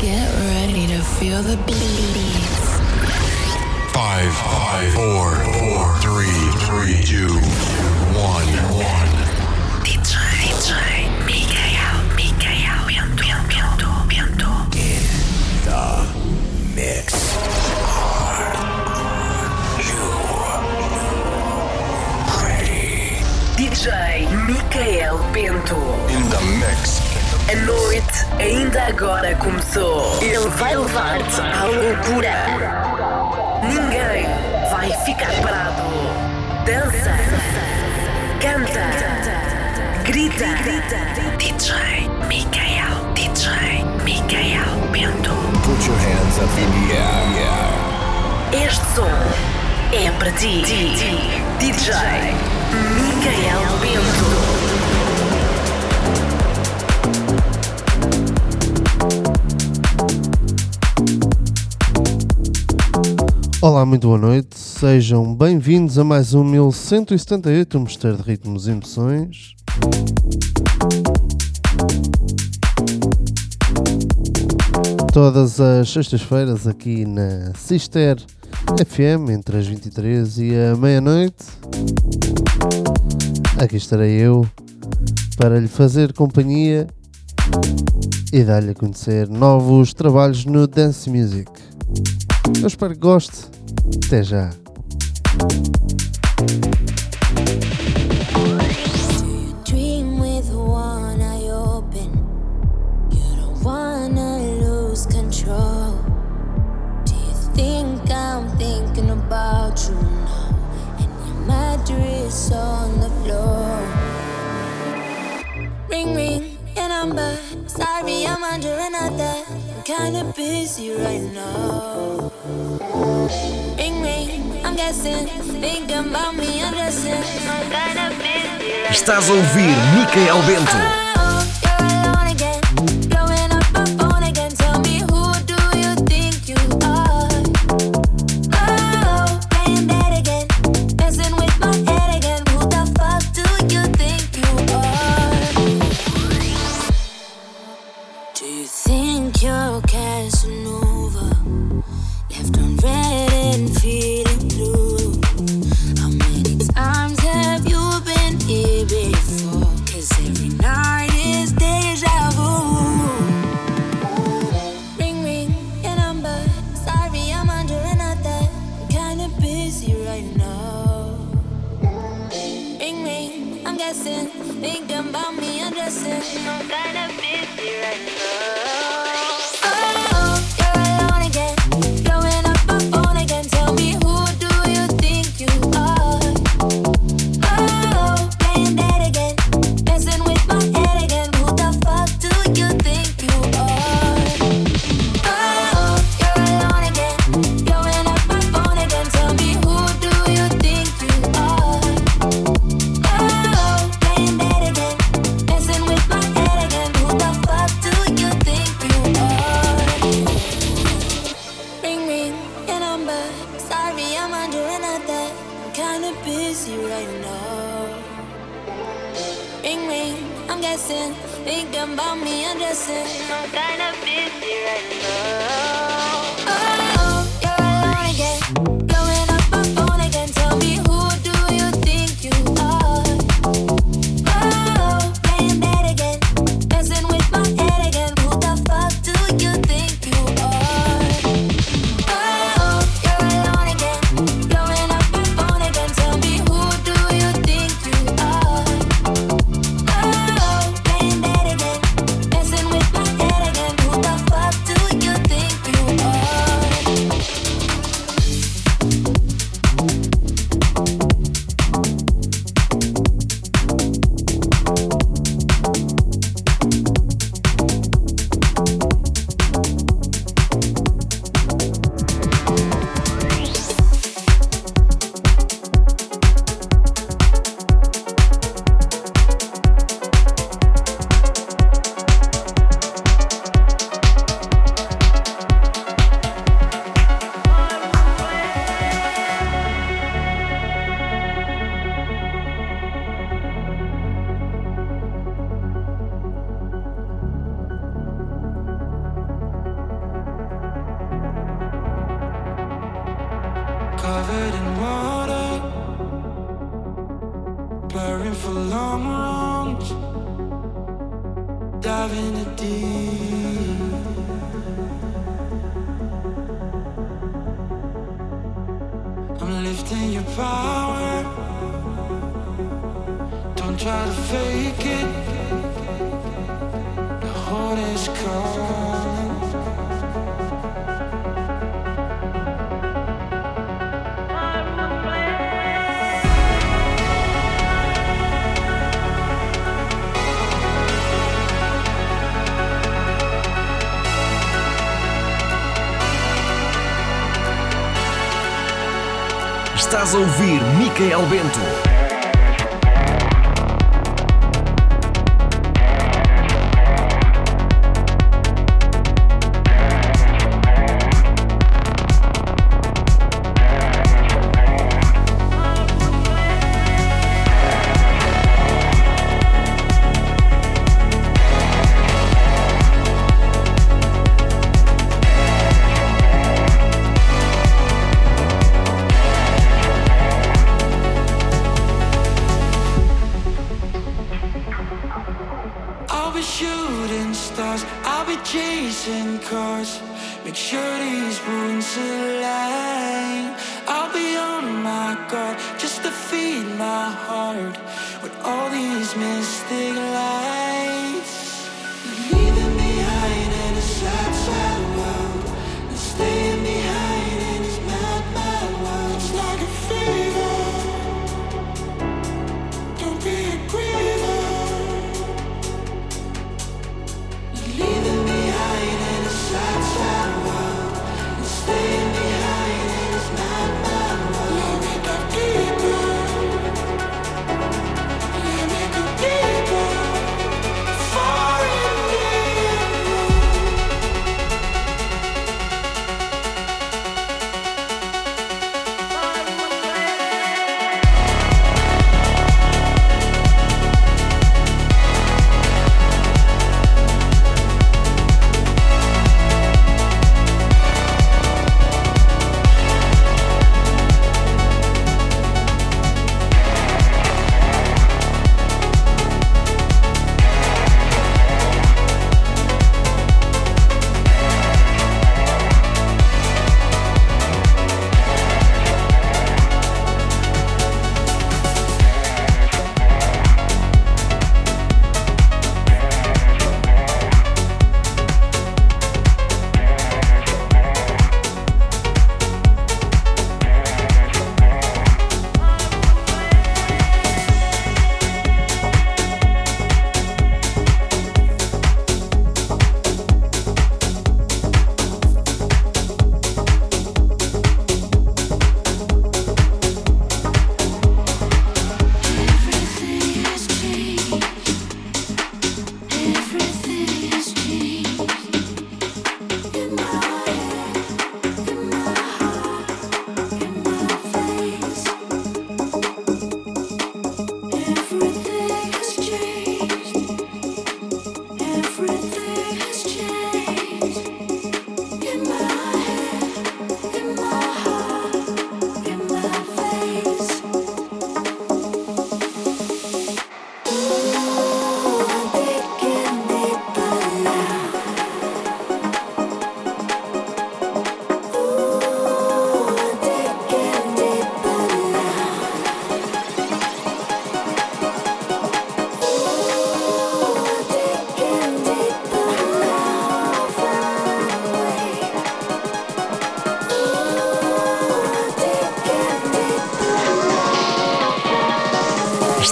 Get ready to feel the beats. Five, five, four, four, three, three, two, one, one. DJ, DJ, Mikael, Mikael, bientôt, bientôt, bientôt. In the mix. Are you ready? DJ Mikael Pinto In the mix. And know. Ainda agora começou. Ele vai levar-te à loucura. Ninguém vai ficar parado. Dança. Canta. Grita. DJ Mikael. DJ Mikael Bento. Put your hands up in the air. Este som é para ti. DJ Mikael Bento. Olá, muito boa noite, sejam bem-vindos a mais um 1178, Mestre de ritmos e emoções. Todas as sextas-feiras aqui na Sister FM, entre as 23 e a meia-noite. Aqui estarei eu para lhe fazer companhia e dar-lhe a conhecer novos trabalhos no Dance Music. Eu espero que goste. Até já. me, Estás a ouvir Micael Bento. covered in water, blurring for long runs, diving in deep. I'm lifting your power. Don't try to fake it. The heart is cold. Estás a ouvir Micael Bento.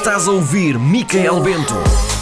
Estás a ouvir Micael Bento.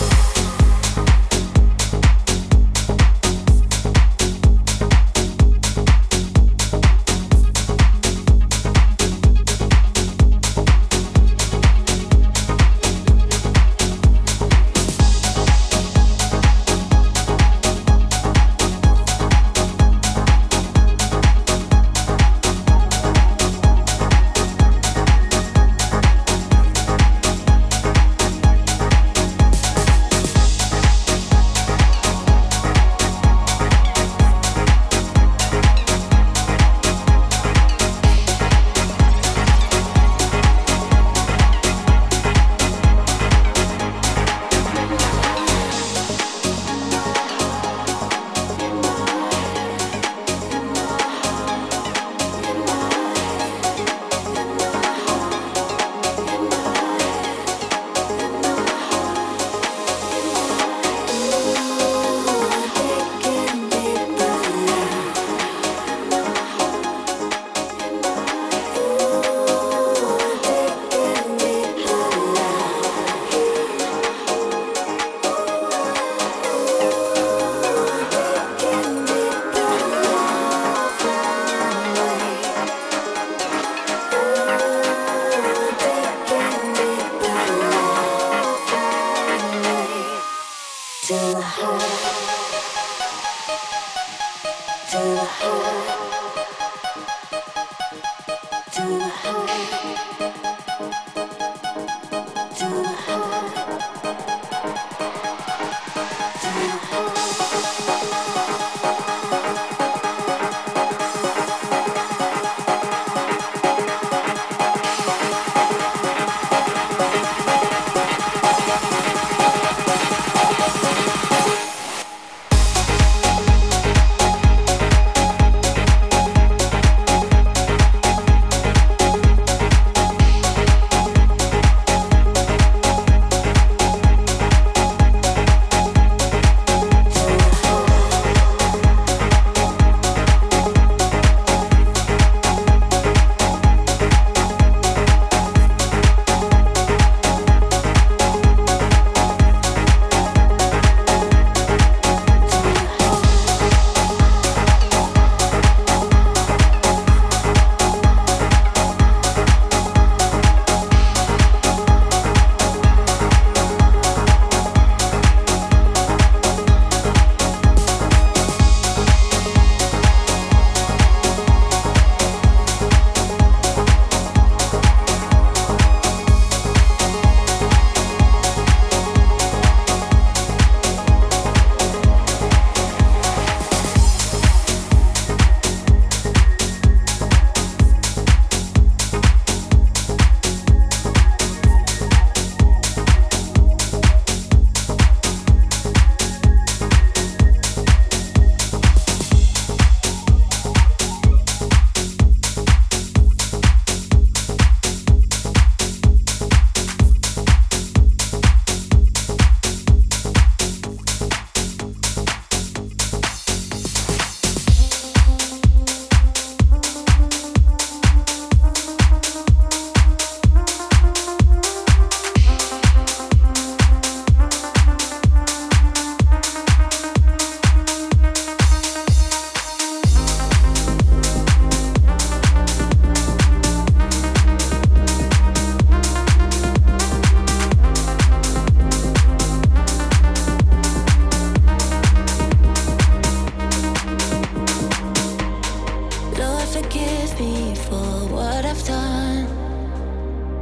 people what I've done.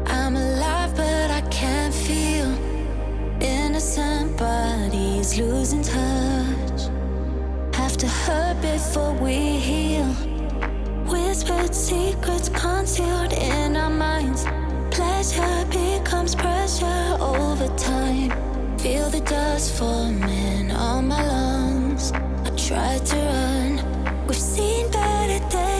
I'm alive, but I can't feel innocent bodies losing touch. Have to hurt before we heal. Whispered secrets concealed in our minds. Pleasure becomes pressure over time. Feel the dust forming on my lungs. I try to run. We've seen better days.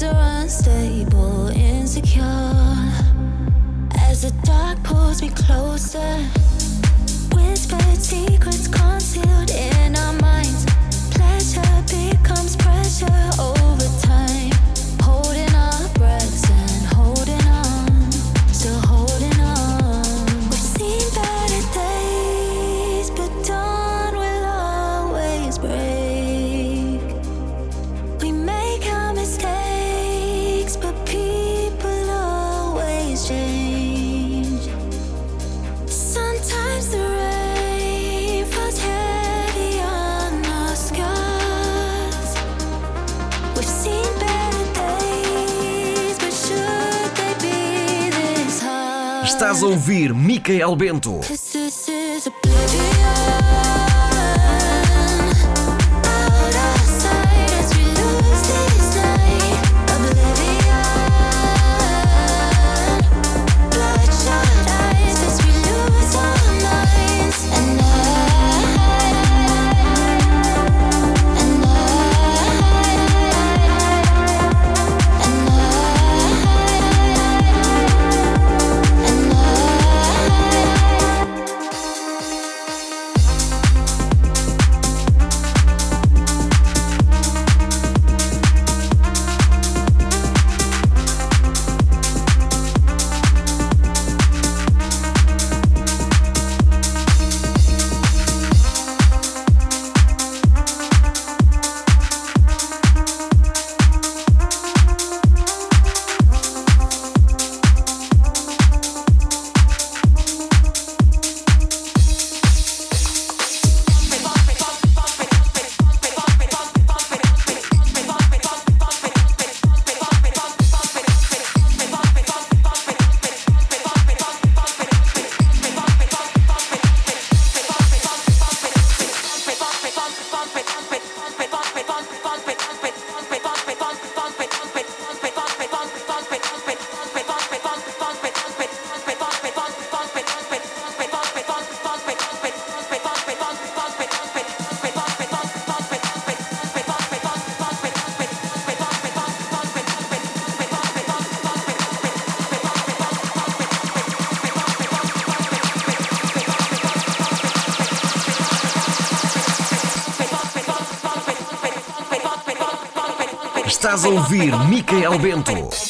Words are unstable, insecure. As the dark pulls me closer, whispered secrets concealed in our minds. Pleasure becomes pressure over time. Estás a ouvir Micael Bento. Micael Bento.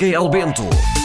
Micael Bento.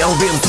alweer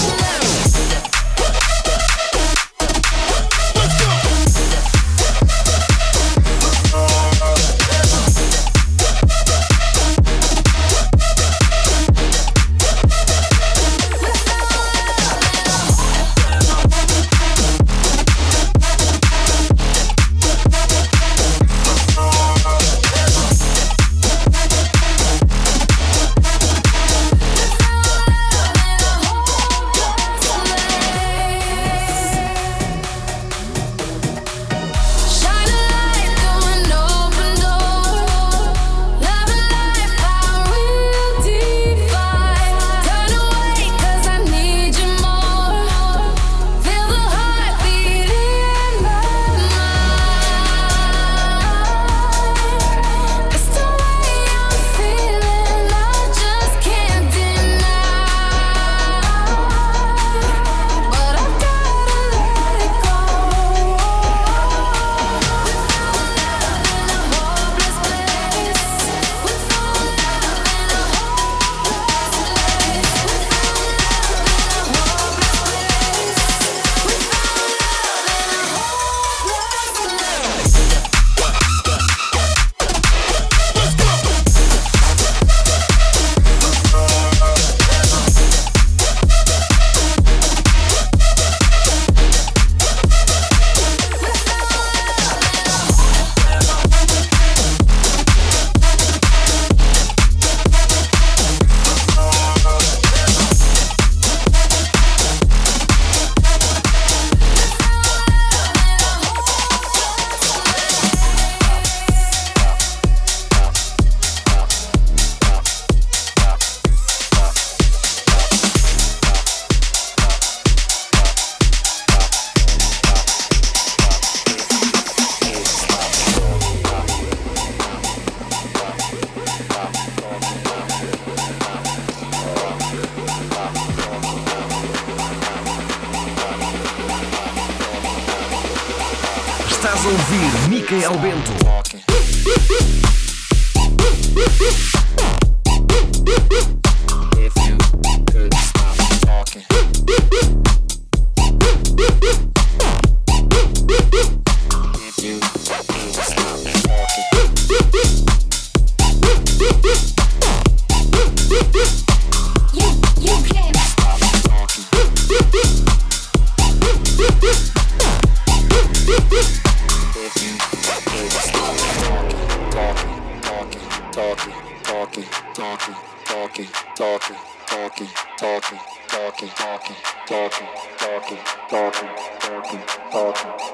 talking, talking, talking, talking, talking,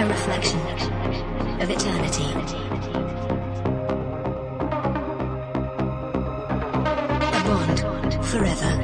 a reflection of eternity. A bond forever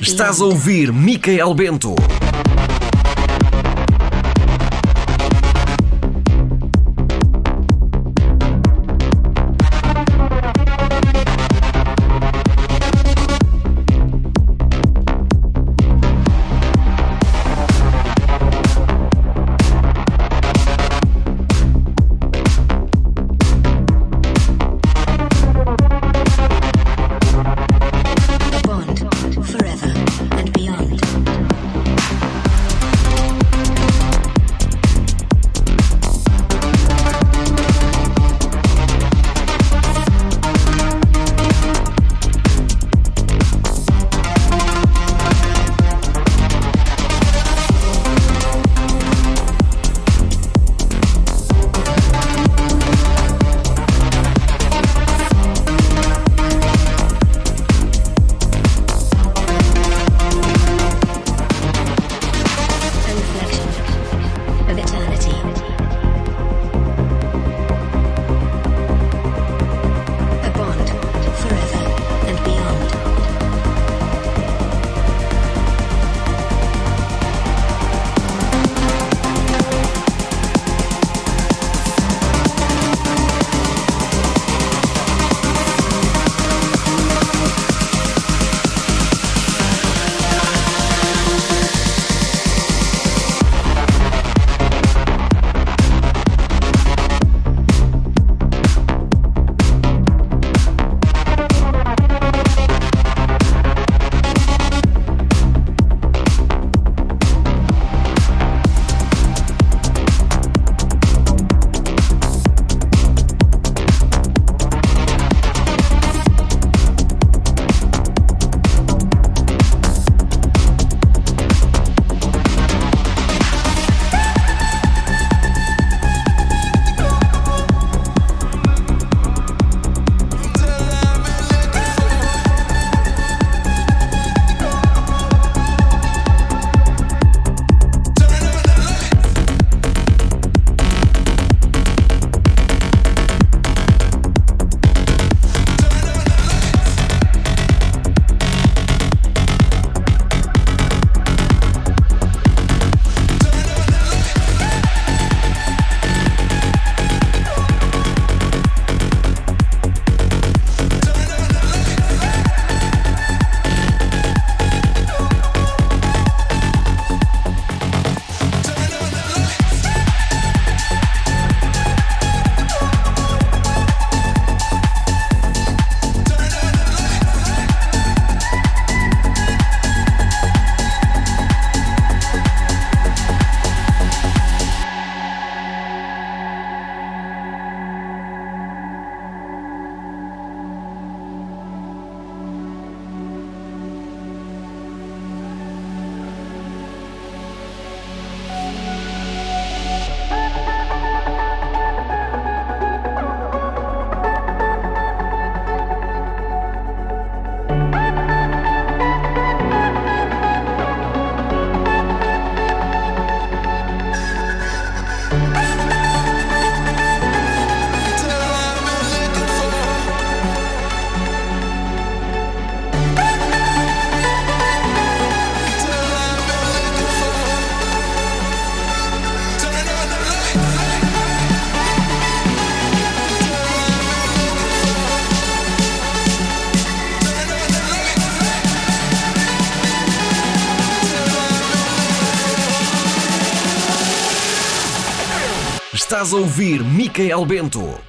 Estás a ouvir Micael Bento. Estás a ouvir Micael Bento.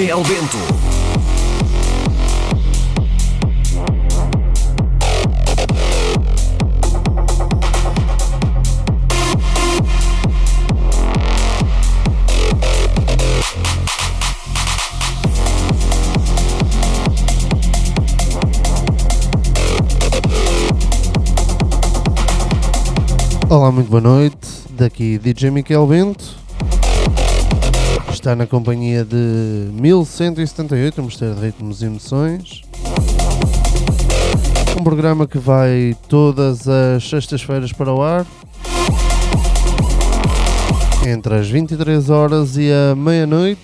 Toquem ao vento. Olá, muito boa noite. Daqui DJ Miquel Bento. Está na companhia de 1178, um mistério de ritmos e emoções. Um programa que vai todas as sextas-feiras para o ar. Entre as 23 horas e a meia-noite.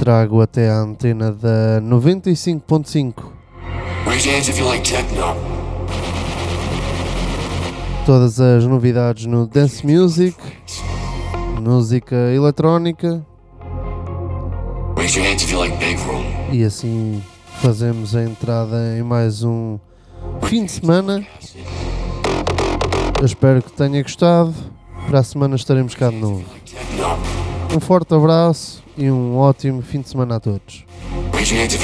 Trago até a antena da 95.5 Raise your hands if you like techno. Todas as novidades no dance music, música eletrónica e assim fazemos a entrada em mais um fim de semana. Eu espero que tenha gostado. Para a semana estaremos cá de novo. Um forte abraço e um ótimo fim de semana a todos.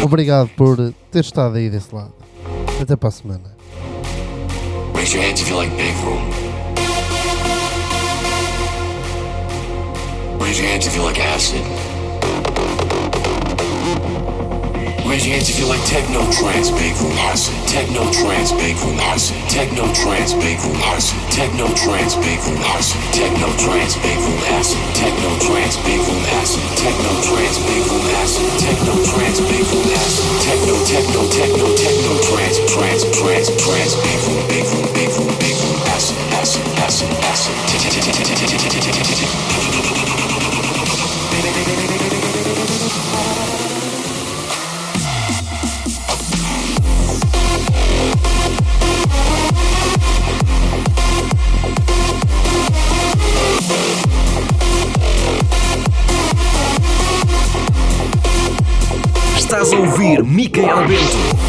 Obrigado por ter estado aí desse lado. Até para a semana. Raise your hands if you like big room. Raise your hands if you like acid. Raise your hands if you like techno trance, big room acid. Techno trance, big room acid. Techno trance, big room acid. Techno trance, big room acid. Techno trance, big room acid. Techno trance, big room acid. Techno trance, big room acid. Techno trance, big room acid. Techno, techno, techno, techno trance, trance, trance, trance, big room, big room, big room, big room acid, acid. Estás a ouvir Micael Bento.